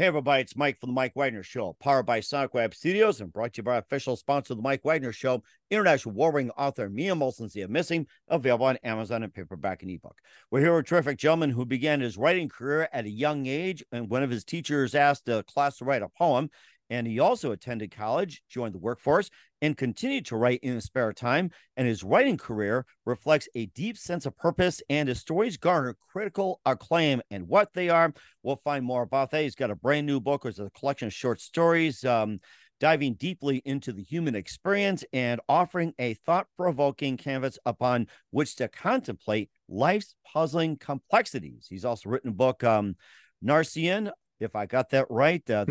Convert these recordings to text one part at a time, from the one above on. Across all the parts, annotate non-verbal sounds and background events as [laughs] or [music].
Hey, everybody, it's Mike from the Mike Wagner Show, powered by Sonic Web Studios and brought to you by our official sponsor of the Mike Wagner Show, international warring author Mia Molson's The Missing, available on Amazon and paperback and ebook. We're here with a terrific gentleman who began his writing career at a young age, and one of his teachers asked the class to write a poem and he also attended college, joined the workforce, and continued to write in his spare time. And his writing career reflects a deep sense of purpose, and his stories garner critical acclaim. And what they are, we'll find more about that. He's got a brand new book, which is a collection of short stories. Um, diving deeply into the human experience and offering a thought provoking canvas upon which to contemplate life's puzzling complexities. He's also written a book, um, Narcian, if I got that right. Uh,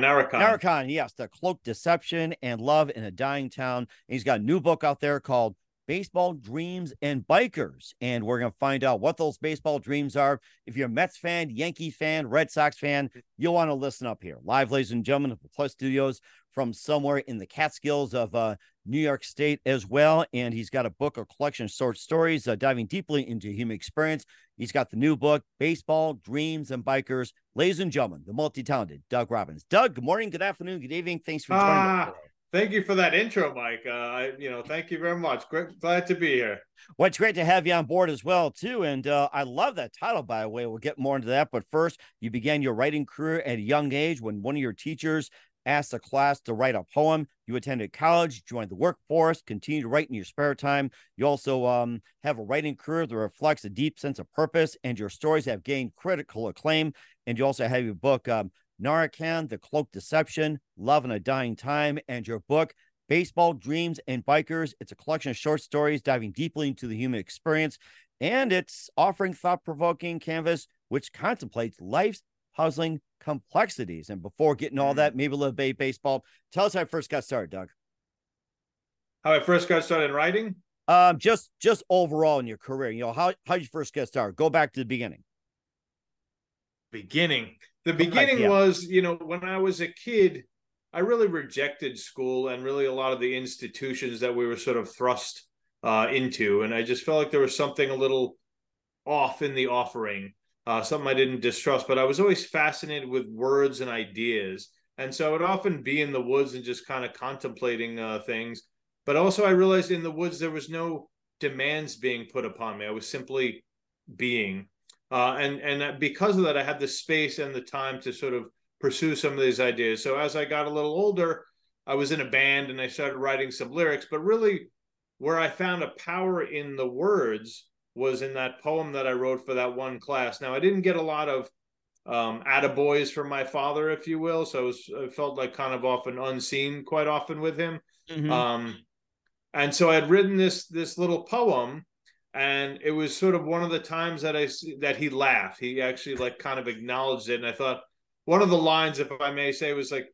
Narican. Narican, yes, the cloak deception and love in a dying town. And he's got a new book out there called Baseball Dreams and Bikers. And we're going to find out what those baseball dreams are. If you're a Mets fan, Yankee fan, Red Sox fan, you'll want to listen up here. Live, ladies and gentlemen, of the Plus Studios from somewhere in the Catskills of uh, New York State as well. And he's got a book, a collection of short stories uh, diving deeply into human experience. He's got the new book, Baseball, Dreams, and Bikers. Ladies and gentlemen, the multi talented Doug Robbins. Doug, good morning, good afternoon, good evening. Thanks for joining uh, us. Thank you for that intro, Mike. Uh, I, you know, thank you very much. Great, glad to be here. Well, it's great to have you on board as well, too. And uh, I love that title, by the way. We'll get more into that. But first, you began your writing career at a young age when one of your teachers asked a class to write a poem. You attended college, joined the workforce, continue to write in your spare time. You also um, have a writing career that reflects a deep sense of purpose, and your stories have gained critical acclaim. And you also have your book, um, The Cloak Deception, Love in a Dying Time, and your book, Baseball, Dreams, and Bikers. It's a collection of short stories diving deeply into the human experience, and it's offering thought provoking canvas which contemplates life's puzzling complexities. And before getting all that, mm. maybe a little bit baseball. Tell us how I first got started, Doug. How I first got started in writing? Um, just just overall in your career, you know, how how you first get started? Go back to the beginning. Beginning. The beginning yeah. was, you know, when I was a kid, I really rejected school and really a lot of the institutions that we were sort of thrust uh, into, and I just felt like there was something a little off in the offering uh, something I didn't distrust, but I was always fascinated with words and ideas. And so I would often be in the woods and just kind of contemplating uh, things. But also, I realized in the woods there was no demands being put upon me. I was simply being. Uh, and and because of that, I had the space and the time to sort of pursue some of these ideas. So as I got a little older, I was in a band and I started writing some lyrics. But really, where I found a power in the words was in that poem that I wrote for that one class. Now I didn't get a lot of um attaboys from my father, if you will. So was, I felt like kind of often unseen quite often with him. Mm-hmm. Um and so I had written this this little poem and it was sort of one of the times that I that he laughed. He actually like kind of acknowledged it and I thought one of the lines if I may say was like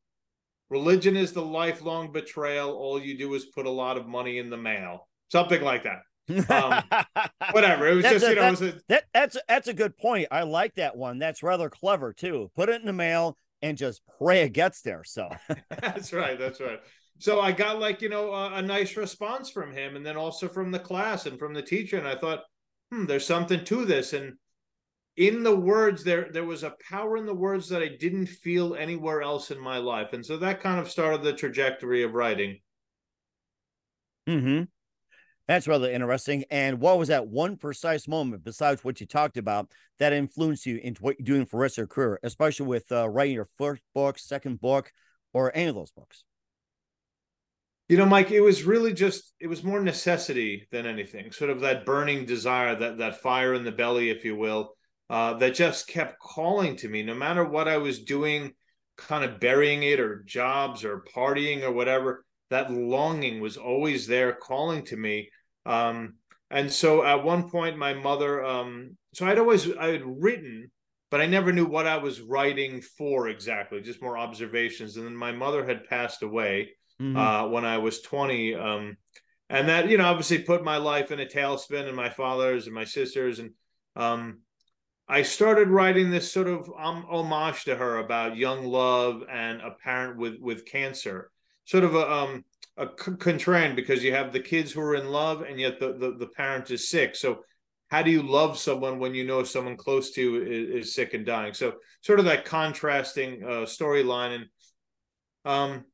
religion is the lifelong betrayal all you do is put a lot of money in the mail. Something like that um, [laughs] whatever. It was just a, you know, that, a, that, that's that's a good point. I like that one. That's rather clever too. Put it in the mail and just pray it gets there. So [laughs] that's right. That's right. So I got like you know a, a, nice response from him, and then also from the class and from the teacher, and I thought, hmm, there's something to this. And in the words, there there was a power in the words that I didn't feel anywhere else in my life, and so that kind of started the trajectory of writing. Hmm. That's rather interesting. And what was that one precise moment, besides what you talked about, that influenced you into what you're doing for the rest of your career, especially with uh, writing your first book, second book, or any of those books? You know, Mike, it was really just it was more necessity than anything. Sort of that burning desire, that that fire in the belly, if you will, uh, that just kept calling to me, no matter what I was doing, kind of burying it, or jobs, or partying, or whatever. That longing was always there, calling to me um, and so at one point, my mother, um, so I'd always I had written, but I never knew what I was writing for exactly, just more observations. And then my mother had passed away mm-hmm. uh, when I was 20. Um, and that, you know, obviously put my life in a tailspin and my father's and my sister's. And um, I started writing this sort of um, homage to her about young love and a parent with, with cancer, sort of a, um, a contrand because you have the kids who are in love and yet the, the, the parent is sick. So how do you love someone when you know someone close to you is, is sick and dying? So sort of that contrasting uh, storyline, and um,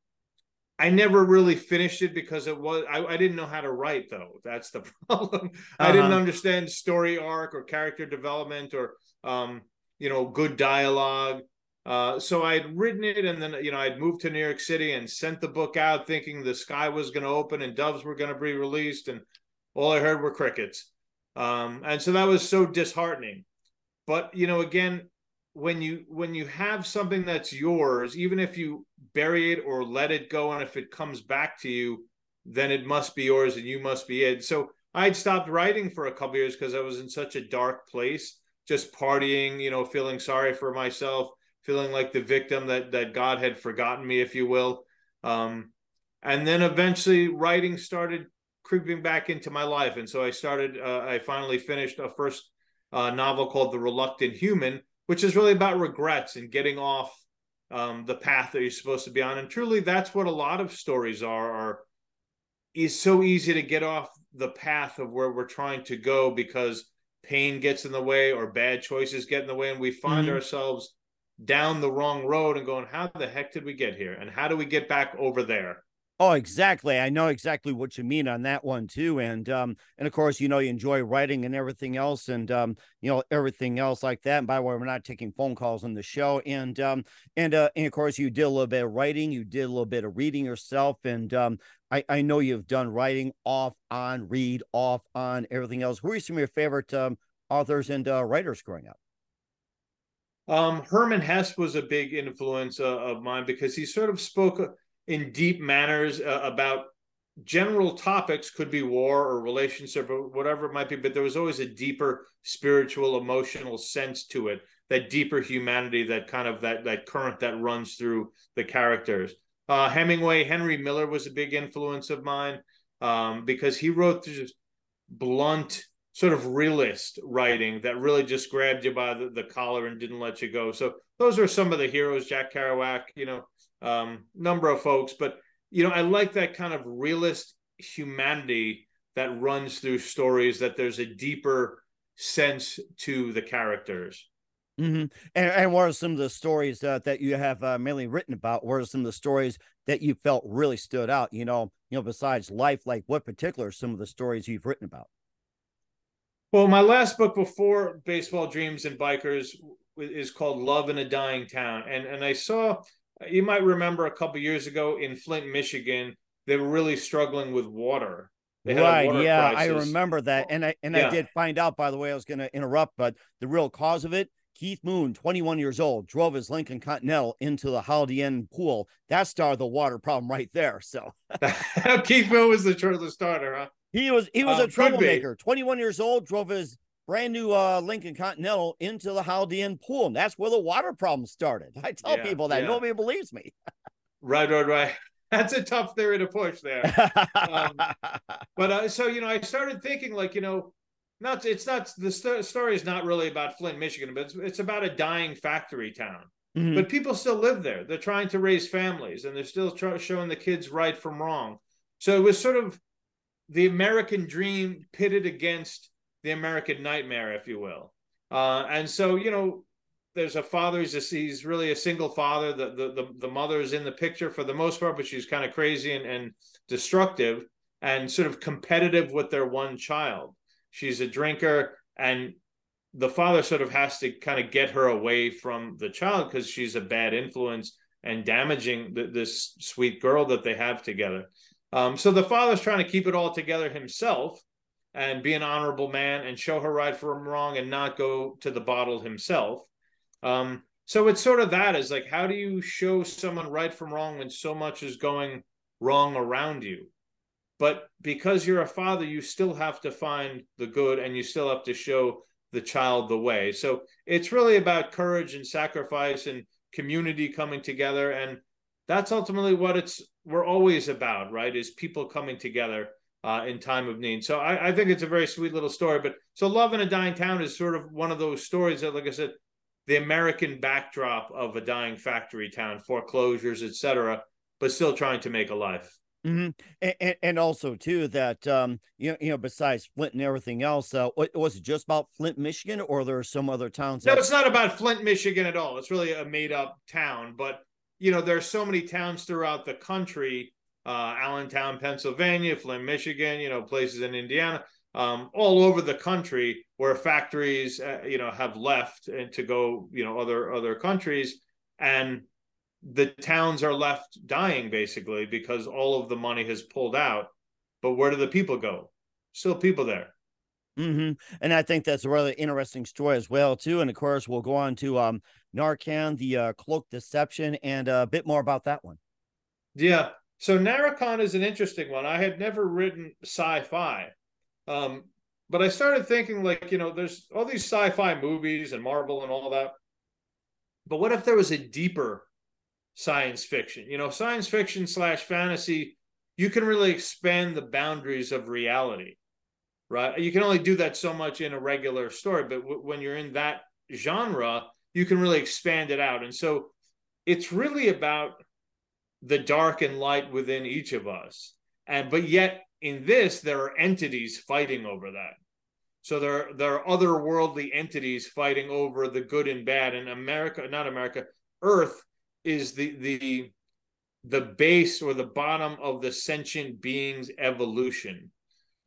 I never really finished it because it was I, I didn't know how to write though. That's the [laughs] problem. Uh-huh. I didn't uh-huh. understand story arc or character development or um, you know good dialogue. Uh, so I had written it, and then you know I'd moved to New York City and sent the book out, thinking the sky was going to open and doves were going to be released, and all I heard were crickets. Um, and so that was so disheartening. But you know, again, when you when you have something that's yours, even if you bury it or let it go, and if it comes back to you, then it must be yours and you must be it. So I'd stopped writing for a couple years because I was in such a dark place, just partying, you know, feeling sorry for myself, feeling like the victim that that God had forgotten me, if you will. Um, and then eventually writing started creeping back into my life. And so I started, uh, I finally finished a first uh, novel called The Reluctant Human, which is really about regrets and getting off um, the path that you're supposed to be on. And truly, that's what a lot of stories are, are is so easy to get off the path of where we're trying to go because pain gets in the way or bad choices get in the way. And we find mm-hmm. ourselves down the wrong road and going, how the heck did we get here? And how do we get back over there? Oh, exactly. I know exactly what you mean on that one too. And um, and of course, you know, you enjoy writing and everything else, and um, you know, everything else like that. And by the way, we're not taking phone calls on the show. And um, and uh, and of course, you did a little bit of writing, you did a little bit of reading yourself, and um, I I know you've done writing off on, read off on, everything else. Who are some of your favorite um authors and uh, writers growing up? Um, Hermann Hesse was a big influence uh, of mine because he sort of spoke in deep manners uh, about general topics could be war or relationship or whatever it might be but there was always a deeper spiritual emotional sense to it that deeper humanity that kind of that that current that runs through the characters. Uh, hemingway henry miller was a big influence of mine um, because he wrote this blunt sort of realist writing that really just grabbed you by the, the collar and didn't let you go so those are some of the heroes jack kerouac you know um, number of folks, but you know, I like that kind of realist humanity that runs through stories. That there's a deeper sense to the characters. Mm-hmm. And, and what are some of the stories uh, that you have uh, mainly written about? What are some of the stories that you felt really stood out? You know, you know, besides life, like what particular some of the stories you've written about? Well, my last book before Baseball Dreams and Bikers is called Love in a Dying Town, and and I saw you might remember a couple years ago in Flint, Michigan, they were really struggling with water. right. Water yeah, crisis. I remember that, and I and yeah. I did find out. By the way, I was going to interrupt, but the real cause of it. Keith Moon, 21 years old, drove his Lincoln Continental into the Holiday Inn pool. That started the water problem right there. So [laughs] Keith Moon was the, the starter, huh? He was he was um, a troublemaker. 21 years old, drove his brand new uh, Lincoln Continental into the Inn pool. And that's where the water problem started. I tell yeah, people that yeah. nobody believes me. right, right, right. [laughs] That's a tough theory to push there. um, [laughs] but uh, so you know, I started thinking like you know, not it's not the st- story is not really about Flint, Michigan, but it's, it's about a dying factory town. Mm-hmm. But people still live there. They're trying to raise families, and they're still showing the kids right from wrong. So it was sort of the American dream pitted against the American nightmare, if you will. Uh, and so, you know, there's a father. He's, he's really a single father. The, the the the mother is in the picture for the most part, but she's kind of crazy and, and destructive and sort of competitive with their one child. She's a drinker, and the father sort of has to kind of get her away from the child because she's a bad influence and damaging the, this sweet girl that they have together. Um, so the father's trying to keep it all together himself and be an honorable man and show her right from wrong and not go to the bottle himself. Um, so it's sort of that is like, how do you show someone right from wrong when so much is going wrong around you? But because you're a father, you still have to find the good and you still have to show the child the way. So it's really about courage and sacrifice and community coming together. And that's ultimately what it's we're always about, right? Is people coming together uh, in time of need. So I, I, think it's a very sweet little story. But so Love in a Dying Town is sort of one of those stories that, like I said, the American backdrop of a dying factory town, foreclosures, etc., but still trying to make a life. Mm-hmm. And, and, also too that um, you know you know besides Flint and everything else, uh, was it just about Flint, Michigan, or there are some other towns? No, that- it's not about Flint, Michigan at all. It's really a made up town. But you know there are so many towns throughout the country: uh, Allentown, Pennsylvania, Flint, Michigan. You know places in Indiana, um, all over the country where factories uh, you know have left and to go you know other other countries and the towns are left dying basically because all of the money has pulled out. But where do the people go? Still people there. Mm-hmm. And I think that's a really interesting story as well, too. And of course, we'll go on to um, Narican, the uh, cloak deception, and a bit more about that one. Yeah. So Narican is an interesting one. I had never written sci-fi, um, but I started thinking like, you know, there's all these sci-fi movies and Marvel and all that. But what if there was a deeper science fiction. You know, science fiction slash fantasy, you can really expand the boundaries of reality, right? You can only do that so much in a regular story, but w- when you're in that genre, you can really expand it out. And so it's really about the dark and light within each of us. And but yet in this, there are entities fighting over that. So there, there are otherworldly entities fighting over the good and bad. And America, not America, Earth is the the the base or the bottom of the sentient being's evolution.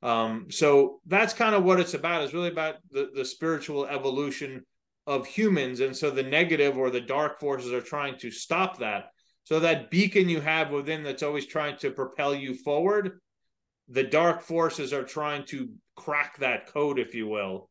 Um, so that's kind of what it's about. It's really about the, the spiritual evolution of humans. And so the negative or the dark forces are trying to stop that. So that beacon you have within that's always trying to propel you forward, the dark forces are trying to crack that code, if you will,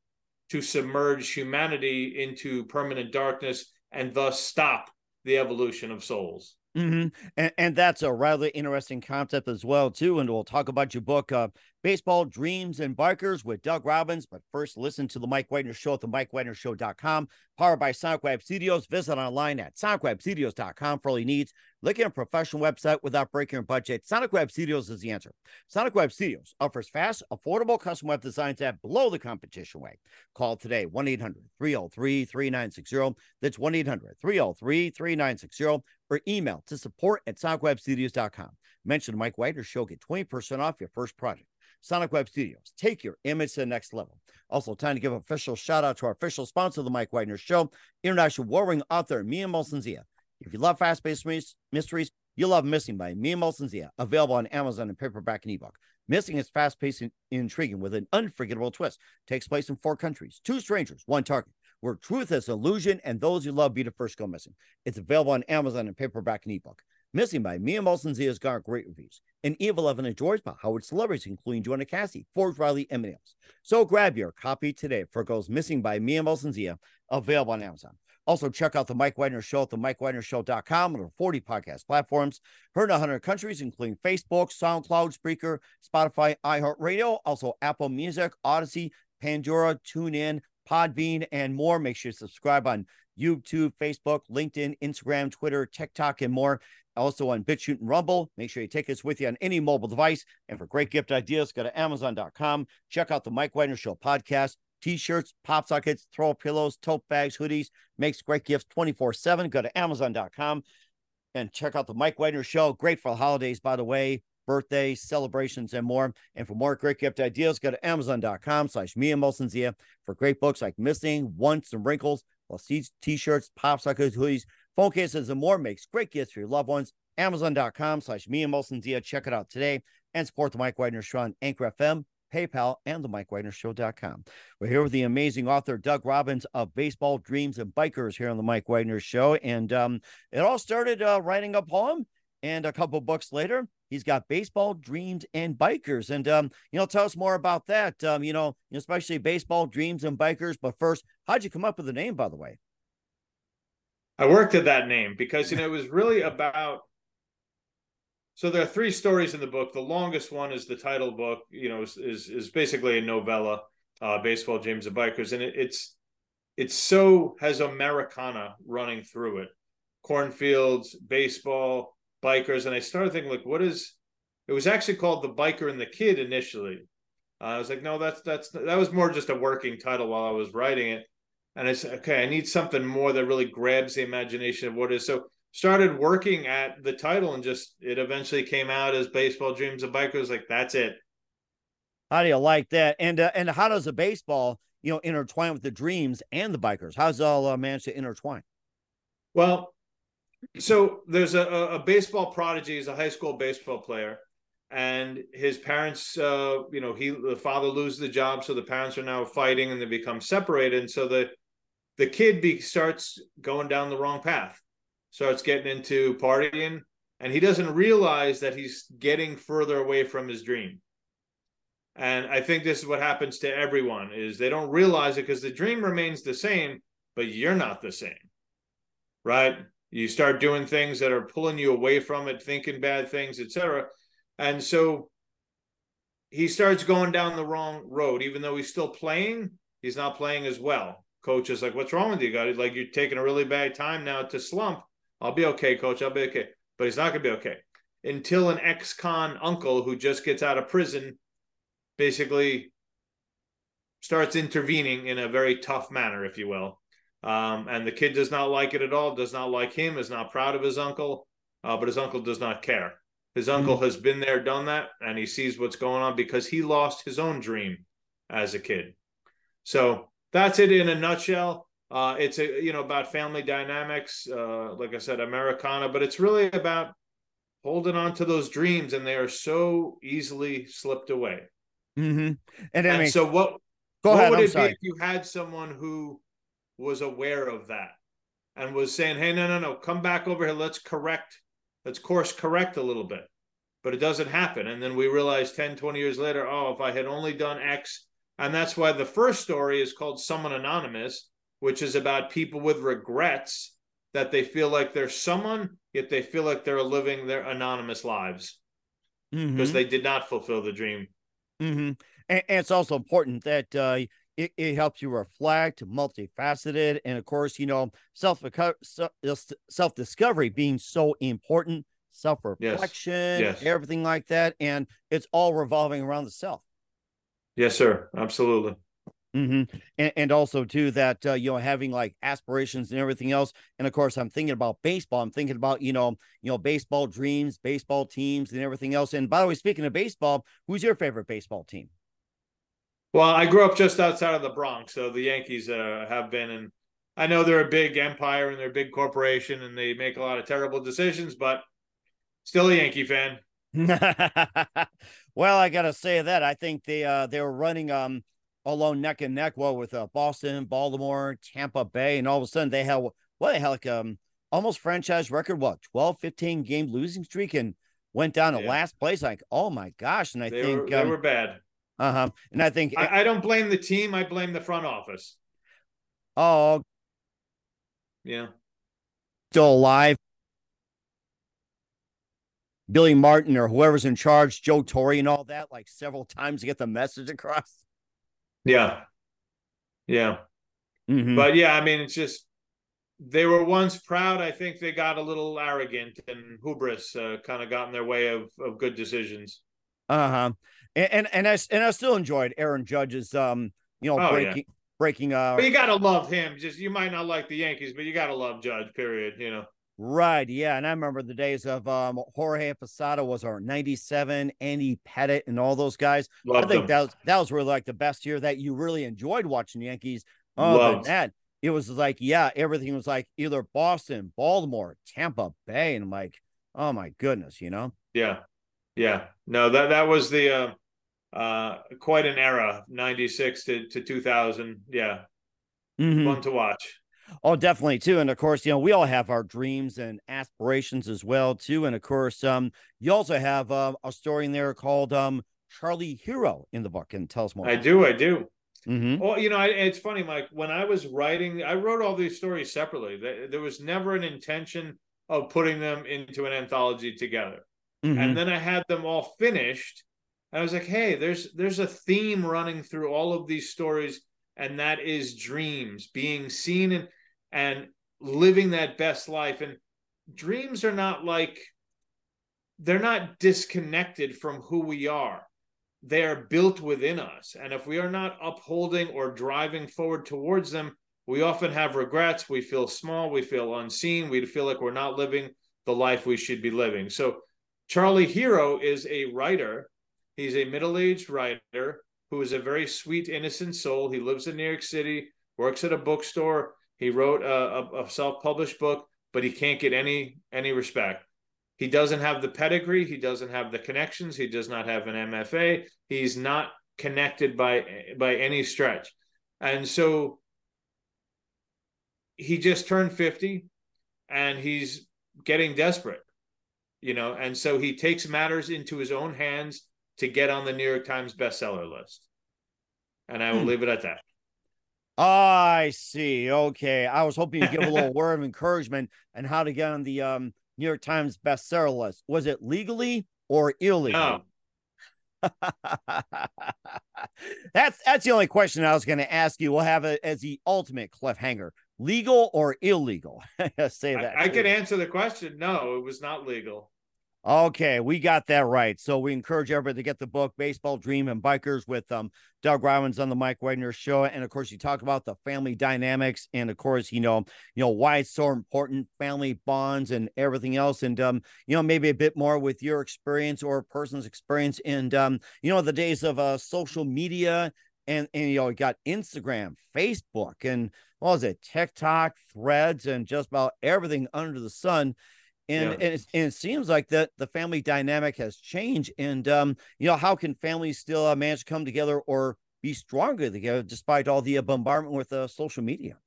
to submerge humanity into permanent darkness and thus stop the evolution of souls. Mm-hmm. And, and that's a rather interesting concept as well, too. And we'll talk about your book, uh, Baseball Dreams and Bikers with Doug Robbins. But first, listen to the Mike Wagner Show at the MikeWagnerShow.com, powered by Sonic Web Studios. Visit online at SonicWebStudios.com for all your needs. Looking at a professional website without breaking your budget? Sonic Web Studios is the answer. Sonic Web Studios offers fast, affordable custom web designs that blow the competition away. Call today 1 800 303 3960. That's 1 800 303 3960 or email to support at sonicwebstudios.com. Mention Mike Wagner Show, get 20% off your first project. Sonic Web Studios. Take your image to the next level. Also, time to give an official shout out to our official sponsor of the Mike Wagner Show, international warring author Mia Molson Zia. If you love fast paced mysteries, you'll love Missing by Mia Molson Zia, available on Amazon and paperback and ebook. Missing is fast paced and intriguing with an unforgettable twist. Takes place in four countries, two strangers, one target, where truth is illusion and those you love be the first go missing. It's available on Amazon and paperback and ebook. Missing by Mia Molson Zia has garnered great reviews. And Eve 11 enjoys by Howard celebrities, including Joanna Cassie, Forbes Riley, and many. So grab your copy today for Goes Missing by Mia Molson Zia, available on Amazon. Also, check out the Mike Wagner Show at the MikeWagnerShow.com and 40 podcast platforms. Heard in 100 countries, including Facebook, SoundCloud, Spreaker, Spotify, iHeartRadio, also Apple Music, Odysee, Pandora, TuneIn, Podbean, and more. Make sure you subscribe on YouTube, Facebook, LinkedIn, Instagram, Twitter, TikTok, and more. Also on BitChute and Rumble. Make sure you take us with you on any mobile device. And for great gift ideas, go to Amazon.com. Check out the Mike Wagner Show podcast. T-shirts, pop sockets, throw pillows, tote bags, hoodies. Makes great gifts 24-7. Go to Amazon.com and check out the Mike Wagner Show. Great for the holidays, by the way birthdays, celebrations, and more. And for more great gift ideas, go to Amazon.com slash Mia Molson Zia for great books like Missing, Once, and Wrinkles, plus t-shirts, pop sockets, hoodies, phone cases, and more makes great gifts for your loved ones. Amazon.com slash Mia Molson Zia. Check it out today and support the Mike Wagner Show on Anchor FM, PayPal, and the MikeWagnerShow.com. We're here with the amazing author Doug Robbins of Baseball Dreams and Bikers here on the Mike Wagner Show. And um, it all started uh, writing a poem, and a couple books later, he's got Baseball Dreams and Bikers. And um, you know, tell us more about that. Um, you know, especially Baseball Dreams and Bikers. But first, how'd you come up with the name, by the way? I worked at that name because you know it was really about so there are three stories in the book. The longest one is the title book. You know, is is, is basically a novella, uh, baseball Dreams and bikers, and it, it's it's so has Americana running through it, cornfields, baseball, bikers, and I started thinking like, what is? It was actually called the biker and the kid initially. Uh, I was like, no, that's that's that was more just a working title while I was writing it, and I said, okay, I need something more that really grabs the imagination of what is. So started working at the title and just it eventually came out as baseball dreams of bikers like that's it how do you like that and uh, and how does the baseball you know intertwine with the dreams and the bikers how's it all uh, managed to intertwine well so there's a, a baseball prodigy. He's a high school baseball player. And his parents uh you know he the father loses the job so the parents are now fighting and they become separated. And so the the kid be, starts going down the wrong path starts getting into partying. And he doesn't realize that he's getting further away from his dream. And i think this is what happens to everyone is they don't realize it because the dream remains the same but you're not the same. Right you start doing things that are pulling you away from it thinking bad things etc and so he starts going down the wrong road even though he's still playing he's not playing as well coach is like what's wrong with you guys like you're taking a really bad time now to slump I'll be okay, coach. I'll be okay. But he's not going to be okay until an ex con uncle who just gets out of prison basically starts intervening in a very tough manner, if you will. Um, and the kid does not like it at all, does not like him, is not proud of his uncle, uh, but his uncle does not care. His uncle mm-hmm. has been there, done that, and he sees what's going on because he lost his own dream as a kid. So that's it in a nutshell. Uh, it's a you know about family dynamics, uh, like I said, Americana, but it's really about holding on to those dreams, and they are so easily slipped away. Mm-hmm. And, I mean, so what? Go what ahead, would I'm it sorry. be if you had someone who was aware of that and was saying, "Hey, no, no, no, come back over here. Let's correct. Let's course correct a little bit." But it doesn't happen, and then we realize 10, 20 years later, oh, if I had only done X, and that's why the first story is called "Someone Anonymous." which is about people with regrets that they feel like they're someone, yet they feel like they're living their anonymous lives because mm-hmm. they did not fulfill the dream. Mm-hmm. And, and, it's also important that uh, it, it helps you reflect, multifaceted, and of course, you know, self self discovery being so important, self reflection, yes. yes. everything like that, and it's all revolving around the self. Yes, sir. Absolutely. Mm-hmm. And, and, also too that uh, you know having like aspirations and everything else. And of course, I'm thinking about baseball. I'm thinking about you know you know baseball dreams, baseball teams, and everything else. And by the way, speaking of baseball, who's your favorite baseball team? Well, I grew up just outside of the Bronx, so the Yankees uh, have been, and I know they're a big empire and they're a big corporation, and they make a lot of terrible decisions, but still a Yankee fan. [laughs] well, I gotta say that I think they uh they were running um alone neck and neck well with uh, Boston, Baltimore, Tampa Bay, and all of a sudden they have what the hell like um almost franchise record what 12 15 game losing streak and went down to yeah. last place like oh my gosh and I they think were, they um, were bad. Uh-huh. And I think I, I don't blame the team, I blame the front office. Oh yeah. Still alive. Billy Martin or whoever's in charge, Joe Torre and all that, like several times to get the message across. Yeah. Yeah. Mm-hmm. But yeah, I mean, it's just they were once proud. I think they got a little arrogant and hubris uh, kind of got in their way of, of good decisions. Uh huh. And, and and I and I still enjoyed Aaron Judge's um you know oh, breaking yeah. breaking uh. But you gotta love him. Just you might not like the Yankees, but you gotta love Judge. Period. You know. Right. Yeah. And I remember the days of um, Jorge Posada was our 97, Andy Pettitte, and all those guys. Loved I think them. that was that was really like the best year that you really enjoyed watching Yankees. Other than that, it was like, yeah, everything was like either Boston, Baltimore, Tampa Bay. And I'm like, oh my goodness, you know? Yeah. Yeah. No, that that was the uh uh quite an era, 96 to, to 2000. Yeah. Mm-hmm. Fun to watch. Oh, definitely too. And of course, you know, we all have our dreams and aspirations as well too. And of course, um, you also have uh, a story in there called um Charlie Hero in the book. And tell us more. I do, I do. Mm-hmm. Well, you know, I, it's funny, Mike. When I was writing, I wrote all these stories separately. There was never an intention of putting them into an anthology together. Mm-hmm. And then I had them all finished. I was like, hey, there's there's a theme running through all of these stories, and that is dreams being seen and and living that best life. And dreams are not like, they're not disconnected from who we are. They are built within us. And if we are not upholding or driving forward towards them, we often have regrets. We feel small. We feel unseen. We feel like we're not living the life we should be living. So, Charlie Hero is a writer. He's a middle aged writer who is a very sweet, innocent soul. He lives in New York City, works at a bookstore. He wrote a, a, a self published book, but he can't get any any respect. He doesn't have the pedigree. He doesn't have the connections. He does not have an MFA. He's not connected by by any stretch. And so he just turned 50 and he's getting desperate you know and so he takes matters into his own hands to get on the new york times bestseller list and i will hmm. leave it at that i see okay i was hoping to give a little [laughs] word of encouragement and how to get on the um, new york times bestseller list was it legally or illegally no. [laughs] that's that's the only question I was going to ask you. We'll have it as the ultimate cliffhanger legal or illegal? [laughs] Say that. I, I can answer the question. No, it was not legal. Okay, we got that right. So we encourage everybody to get the book Baseball Dream and Bikers with um, Doug Robbins on the Mike Wagner show. And of course, you talk about the family dynamics and of course, you know, you know, why it's so important, family bonds and everything else. And um, you know, maybe a bit more with your experience or a person's experience and um, you know, the days of uh social media and and you know, you got Instagram, Facebook, and what was it, TikTok, threads, and just about everything under the sun. And, yeah. and, it, and, it, seems like that the family dynamic has changed. And, um, you know, how can families still uh, manage to come together or be stronger together despite all the uh, bombardment with uh, social media?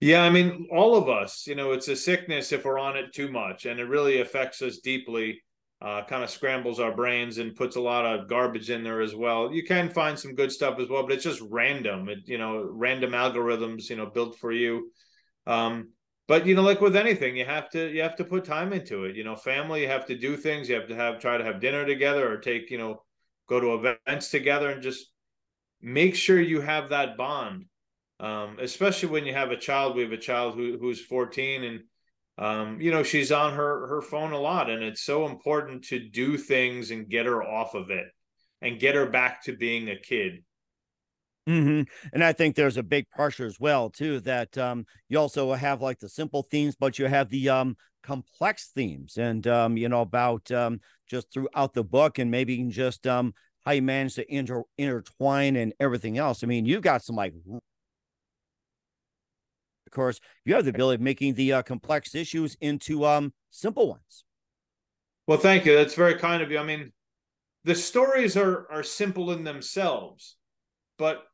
Yeah, I mean, all of us, you know, it's a sickness if we're on it too much, and it really affects us deeply uh, kind of scrambles our brains and puts a lot of garbage in there as well. You can find some good stuff as well, but it's just random. It you know random algorithms you know built for you. Um, but you know, like with anything, you have to you have to put time into it. You know, family, you have to do things. You have to have try to have dinner together or take you know go to events together and just make sure you have that bond. Um, especially when you have a child. We have a child who who's 14 and um, you know, she's on her her phone a lot, and it's so important to do things and get her off of it and get her back to being a kid. Mm-hmm. And I think there's a big pressure as well too that um, you also have like the simple themes, but you have the um, complex themes, and um, you know about um, just throughout the book, and maybe just um, how you manage to inter- intertwine and everything else. I mean, you've got some like of course, you have the ability of making the uh, complex issues into um, simple ones. Well, thank you. That's very kind of you. I mean, the stories are are simple in themselves, but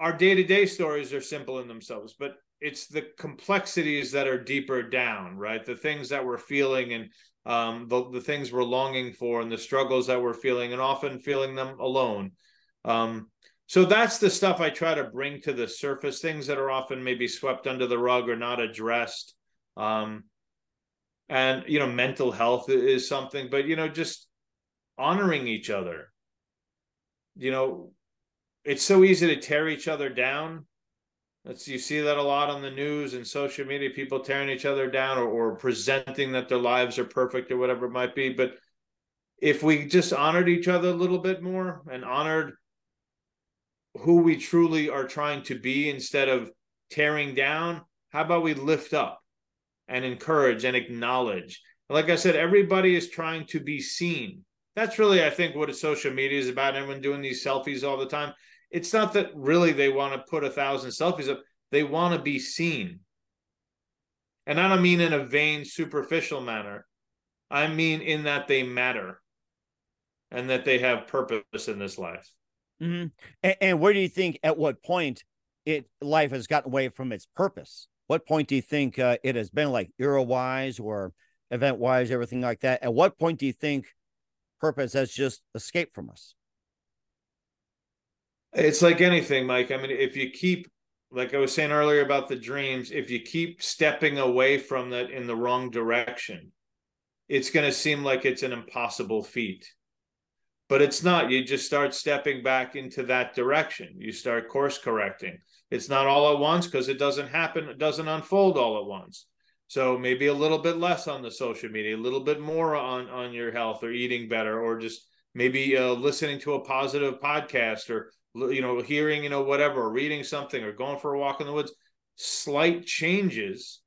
our day to day stories are simple in themselves. But it's the complexities that are deeper down, right? The things that we're feeling and um, the the things we're longing for and the struggles that we're feeling, and often feeling them alone. Um, so that's the stuff I try to bring to the surface, things that are often maybe swept under the rug or not addressed. Um, and you know, mental health is something, but you know, just honoring each other. You know, it's so easy to tear each other down. That's you see that a lot on the news and social media, people tearing each other down or, or presenting that their lives are perfect or whatever it might be. But if we just honored each other a little bit more and honored who we truly are trying to be instead of tearing down how about we lift up and encourage and acknowledge like i said everybody is trying to be seen that's really i think what social media is about everyone doing these selfies all the time it's not that really they want to put a thousand selfies up they want to be seen and i don't mean in a vain superficial manner i mean in that they matter and that they have purpose in this life Mm-hmm. And, and, where do you think, at what point, it life has gotten away from its purpose? What point do you think uh, it has been like era wise or event wise, everything like that? At what point do you think purpose has just escaped from us? It's like anything, Mike. I mean, if you keep, like I was saying earlier about the dreams, if you keep stepping away from that in the wrong direction, it's going to seem like it's an impossible feat. But it's not. You just start stepping back into that direction. You start course correcting. It's not all at once because it doesn't happen it doesn't unfold all at once. So maybe a little bit less on the social media a little bit more on on your health or eating better or just maybe uh, listening to a positive podcast or you know, hearing, you know, whatever, or reading something or going for a walk in the woods, slight changes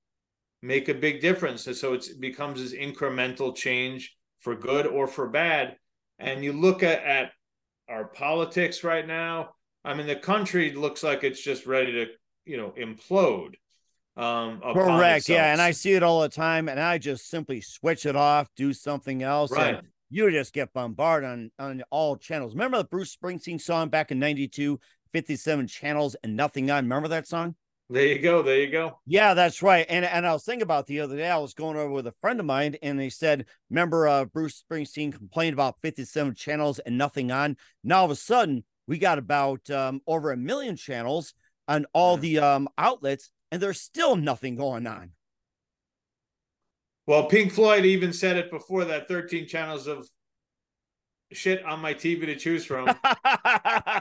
make a big difference. And so it becomes this incremental change for good or for bad. And you look at, at our politics right now. I mean, the country looks like it's just ready to, you know, implode. Um, Correct. Yeah. And I see it all the time. And I just simply switch it off, do something else. Right. You just get bombarded on, on all channels. Remember the Bruce Springsteen song back in 92, 57 channels and nothing on? Remember that song? There you go. There you go. Yeah, that's right. And and I was thinking about the other day. I was going over with a friend of mine, and they said, "Remember, uh, Bruce Springsteen complained about fifty-seven channels and nothing on. Now all of a sudden, we got about um, over a million channels on all the um, outlets, and there's still nothing going on." Well, Pink Floyd even said it before that 13 channels of shit on my TV to choose from. [laughs] um,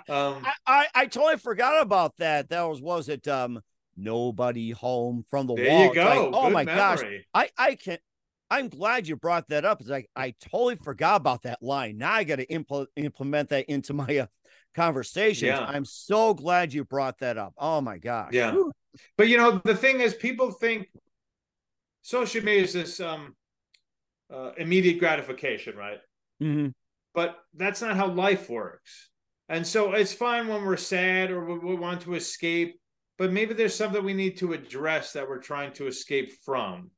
I, I, I totally forgot about that. That was was it um nobody home from the there wall. You go. Like, oh my memory. gosh. I, I can't I'm glad you brought that up. It's like I totally forgot about that line. Now I got to impl- implement that into my uh, conversations. Yeah. I'm so glad you brought that up. Oh my gosh. Yeah. Whew. But you know, the thing is, people think social media is this um, uh, immediate gratification, right? Mm-hmm. But that's not how life works. And so it's fine when we're sad or we want to escape but maybe there's something we need to address that we're trying to escape from.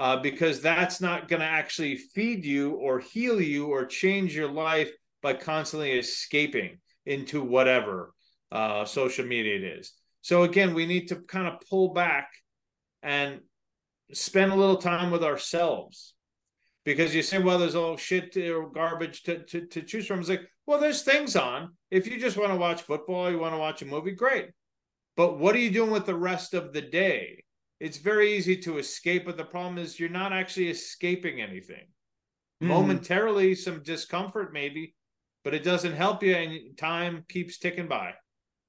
Uh, because that's not going to actually feed you or heal you or change your life by constantly escaping into whatever uh, social media it is. So again, we need to kind of pull back and spend a little time with ourselves because you say, well, there's all shit or garbage to, to, to choose from. It's like, well, there's things on. If you just want to watch football, you want to watch a movie, great. But what are you doing with the rest of the day? It's very easy to escape, but the problem is you're not actually escaping anything. Mm. Momentarily, some discomfort maybe, but it doesn't help you, and time keeps ticking by.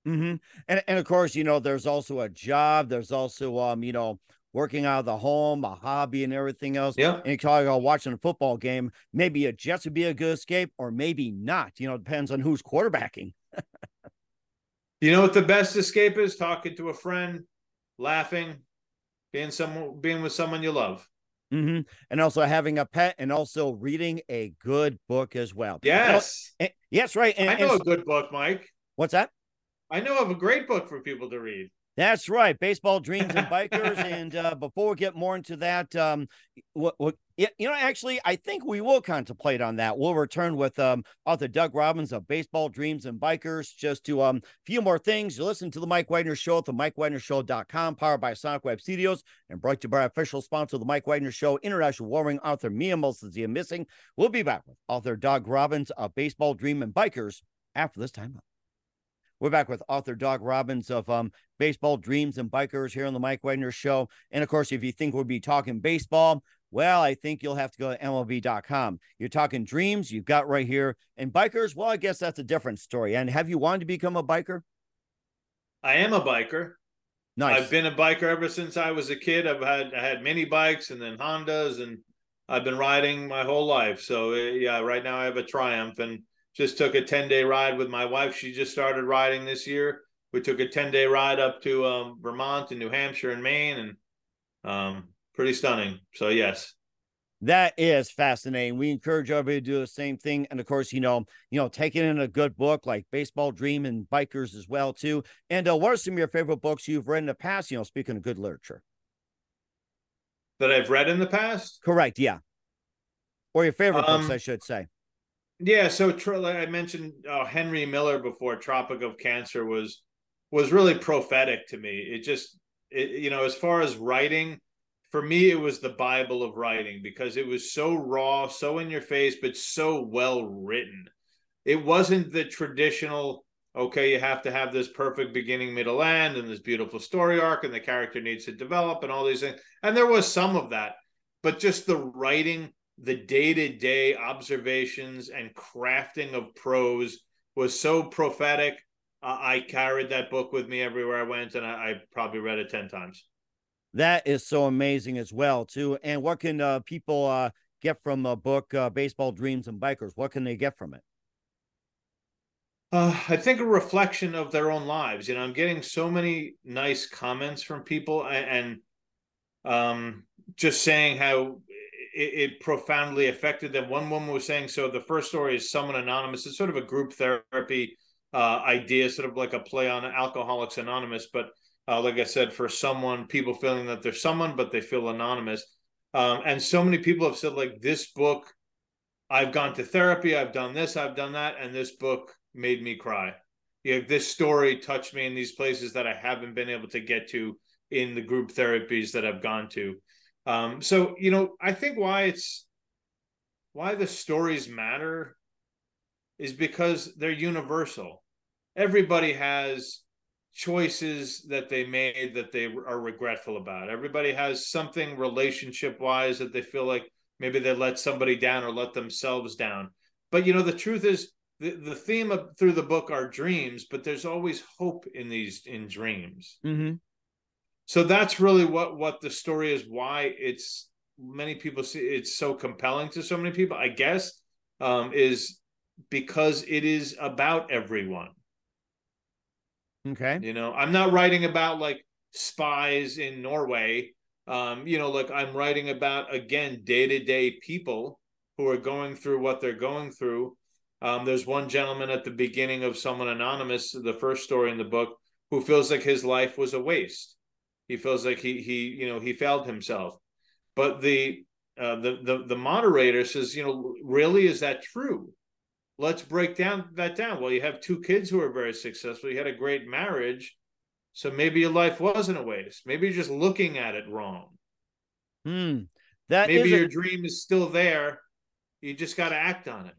Mm-hmm. And and of course, you know, there's also a job. There's also um, you know, working out of the home, a hobby, and everything else. Yeah. And you talk about watching a football game. Maybe it just would be a good escape, or maybe not. You know, depends on who's quarterbacking. [laughs] You know what the best escape is? Talking to a friend, laughing, being someone, being with someone you love. Mm-hmm. And also having a pet, and also reading a good book as well. Yes, and, yes, right. And, I know and, a good book, Mike. What's that? I know of a great book for people to read. That's right, baseball dreams and bikers. [laughs] and uh, before we get more into that, um, what, what you know, actually, I think we will contemplate on that. We'll return with um, author Doug Robbins of Baseball Dreams and Bikers. Just to um, a few more things. You listen to the Mike Wagner Show at the MikeWagnerShow.com, powered by Sonic Web Studios, and brought to you by official sponsor of the Mike Wagner Show, international warring author Mia Molson Missing. We'll be back with author Doug Robbins of Baseball Dream and Bikers after this time. We're back with author Doug Robbins of um, Baseball Dreams and Bikers here on the Mike Wagner Show. And of course, if you think we'll be talking baseball, well, I think you'll have to go to MLB.com. You're talking dreams, you've got right here. And bikers, well, I guess that's a different story. And have you wanted to become a biker? I am a biker. Nice. I've been a biker ever since I was a kid. I've had I had mini bikes and then Hondas, and I've been riding my whole life. So yeah, right now I have a Triumph, and just took a 10 day ride with my wife. She just started riding this year. We took a 10 day ride up to um, Vermont and New Hampshire and Maine and um, pretty stunning. So, yes. That is fascinating. We encourage everybody to do the same thing. And of course, you know, you know, taking in a good book like Baseball Dream and Bikers as well, too. And uh, what are some of your favorite books you've read in the past? You know, speaking of good literature. That I've read in the past? Correct, yeah. Or your favorite um, books, I should say. Yeah, so like I mentioned uh, Henry Miller before. Tropic of Cancer was was really prophetic to me. It just, it, you know, as far as writing, for me, it was the Bible of writing because it was so raw, so in your face, but so well written. It wasn't the traditional, okay, you have to have this perfect beginning, middle, end, and this beautiful story arc, and the character needs to develop, and all these things. And there was some of that, but just the writing the day-to-day observations and crafting of prose was so prophetic. Uh, i carried that book with me everywhere i went and I, I, probably read it 10 times. That is so amazing as well too. And what can uh, people uh, get from a book uh, baseball dreams and bikers? What can they get from it? Uh, I think a reflection of their own lives. You know, I'm getting so many nice comments from people and, and um, just saying how it, it, profoundly affected them. One woman was saying, so the first story is someone anonymous. It's sort of a group therapy uh, idea, sort of like a play on Alcoholics Anonymous. But uh, like I said, for someone, people feeling that they're someone, but they feel anonymous. Um, and so many people have said, like, this book, I've gone to therapy, I've done this, I've done that, and this book made me cry. Yeah, this story touched me in these places that I haven't been able to get to in the group therapies that I've gone to. Um, so you know, I think why it's why the stories matter is because they're universal. Everybody has choices that they made that they are regretful about. Everybody has something relationship wise that they feel like maybe they let somebody down or let themselves down. But you know, the truth is the, the theme of through the book are dreams, but there's always hope in these in dreams. Mm-hmm. So that's really what what the story is. Why it's many people see it's so compelling to so many people. I guess um, is because it is about everyone. Okay. You know, I'm not writing about like spies in Norway. Um, you know, like I'm writing about again day to day people who are going through what they're going through um, there's one gentleman at the beginning of Someone Anonymous, the first story in the book, who feels like his life was a waste. He feels like he he you know he failed himself. But the uh, the the the moderator says, you know, really is that true? Let's break down that down. Well, you have two kids who are very successful. You had a great marriage, so maybe your life wasn't a waste. Maybe you're just looking at it wrong. Hmm. That maybe your a... dream is still there. You just got to act on it.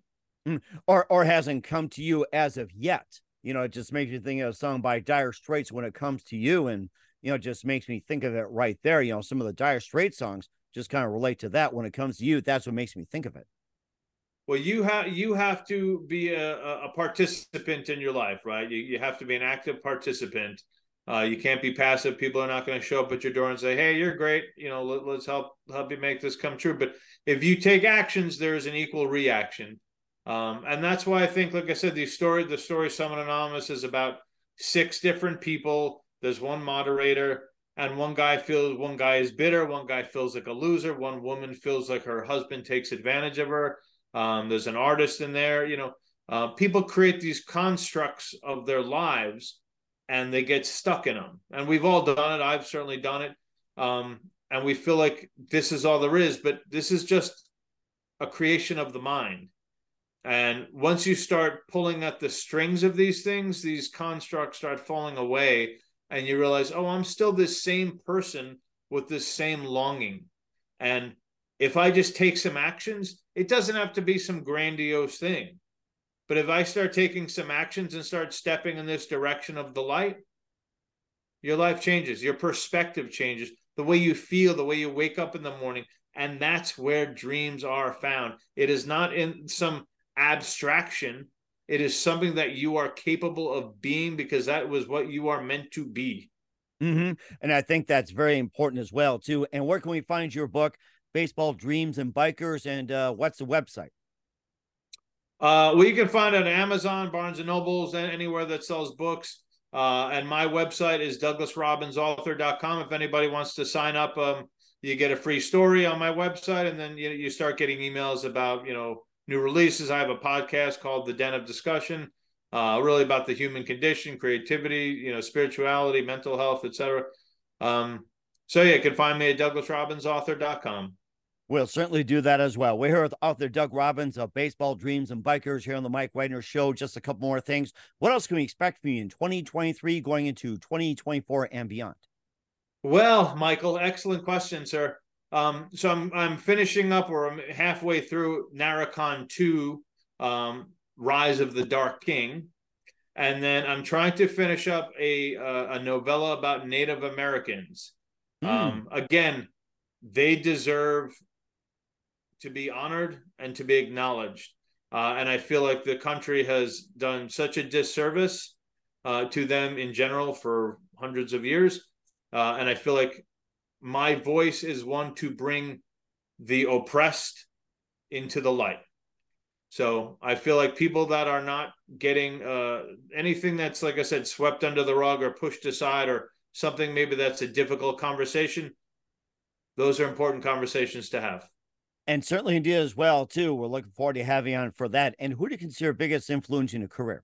Mm, or or hasn't come to you as of yet. You know, it just makes you think of a song by Dire Straits when it comes to you, and you know, just makes me think of it right there. You know, some of the Dire Straits songs just kind of relate to that when it comes to you. That's what makes me think of it. Well, you have you have to be a, a participant in your life, right? You you have to be an active participant. Uh, you can't be passive. People are not going to show up at your door and say, "Hey, you're great. You know, let, us help help you make this come true." But if you take actions, there is an equal reaction. Um, and that's why I think, like I said, the story, the story Someone Anonymous is about six different people. There's one moderator, and one guy feels one guy is bitter, one guy feels like a loser, one woman feels like her husband takes advantage of her. Um, there's an artist in there, you know. Uh, people create these constructs of their lives and they get stuck in them. And we've all done it. I've certainly done it. Um, and we feel like this is all there is, but this is just a creation of the mind. And once you start pulling at the strings of these things, these constructs start falling away, and you realize, oh, I'm still this same person with this same longing. And if I just take some actions, it doesn't have to be some grandiose thing. But if I start taking some actions and start stepping in this direction of the light, your life changes, your perspective changes, the way you feel, the way you wake up in the morning. And that's where dreams are found. It is not in some abstraction. It is something that you are capable of being because that was what you are meant to be. Mm-hmm. And I think that's very important as well, too. And where can we find your book, Baseball Dreams and Bikers? And uh, what's the website? Uh, well, you can find it on Amazon, Barnes and Nobles, and anywhere that sells books. Uh, and my website is douglasrobbinsauthor.com. If anybody wants to sign up, um, you get a free story on my website, and then you, you start getting emails about you know new releases. I have a podcast called The Den of Discussion, uh, really about the human condition, creativity, you know, spirituality, mental health, etc. Um, so yeah, you can find me at douglasrobbinsauthor.com. We'll certainly do that as well. We're here with author Doug Robbins of Baseball Dreams and Bikers here on the Mike Wagner Show. Just a couple more things. What else can we expect from you in 2023 going into 2024 and beyond? Well, Michael, excellent question, sir. Um, so I'm I'm finishing up or I'm halfway through Narican 2, um, Rise of the Dark King. And then I'm trying to finish up a uh, a novella about Native Americans. Mm. Um, again, they deserve to be honored and to be acknowledged. Uh, and I feel like the country has done such a disservice uh, to them in general for hundreds of years. Uh, and I feel like my voice is one to bring the oppressed into the light. So I feel like people that are not getting uh, anything that's, like I said, swept under the rug or pushed aside or something maybe that's a difficult conversation, those are important conversations to have. And certainly India as well, too. We're looking forward to having you on for that. And who do you consider biggest influence in your career?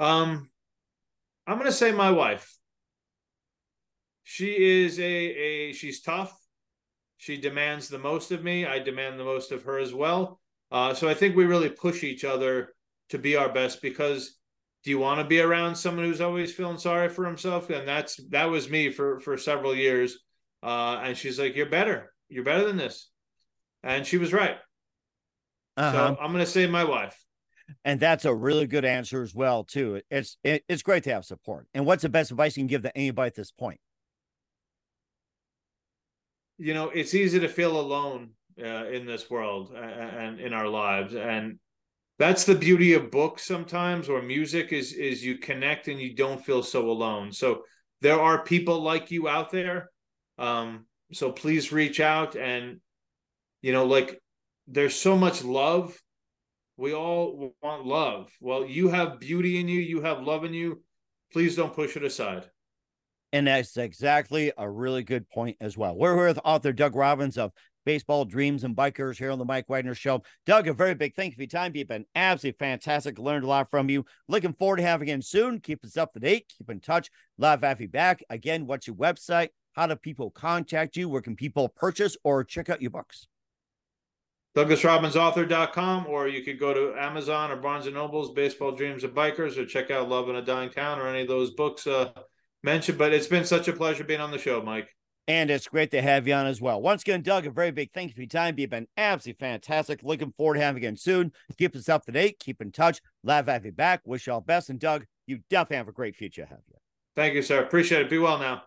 Um, I'm going to say my wife. She is a a she's tough. She demands the most of me. I demand the most of her as well. Uh, so I think we really push each other to be our best because do you want to be around someone who's always feeling sorry for himself? And that's that was me for for several years. Uh, and she's like, "You're better. You're better than this," and she was right. Uh-huh. So I'm going to say my wife. And that's a really good answer as well, too. It's it, it's great to have support. And what's the best advice you can give to anybody at this point? You know, it's easy to feel alone uh, in this world and in our lives, and that's the beauty of books sometimes or music is is you connect and you don't feel so alone. So there are people like you out there. Um, so please reach out and you know, like there's so much love we all want love. Well, you have beauty in you, you have love in you. Please don't push it aside. And that's exactly a really good point as well. We're with author Doug Robbins of Baseball Dreams and Bikers here on the Mike Wagner Show. Doug, a very big thank you for your time. You've been absolutely fantastic. Learned a lot from you. Looking forward to having you soon. Keep us up to date. Keep in touch. Love having you back. Again, what's your website? How do people contact you? Where can people purchase or check out your books? DouglasRobbinsAuthor.com, or you could go to Amazon or Barnes and Nobles, Baseball Dreams of Bikers, or check out Love in a Dying Town or any of those books uh, mentioned. But it's been such a pleasure being on the show, Mike. And it's great to have you on as well. Once again, Doug, a very big thank you for your time. You've been absolutely fantastic. Looking forward to having you again soon. Keep us up to date. Keep in touch. Love having you back. Wish you all the best. And Doug, you definitely have a great future ahead of you. Thank you, sir. Appreciate it. Be well now.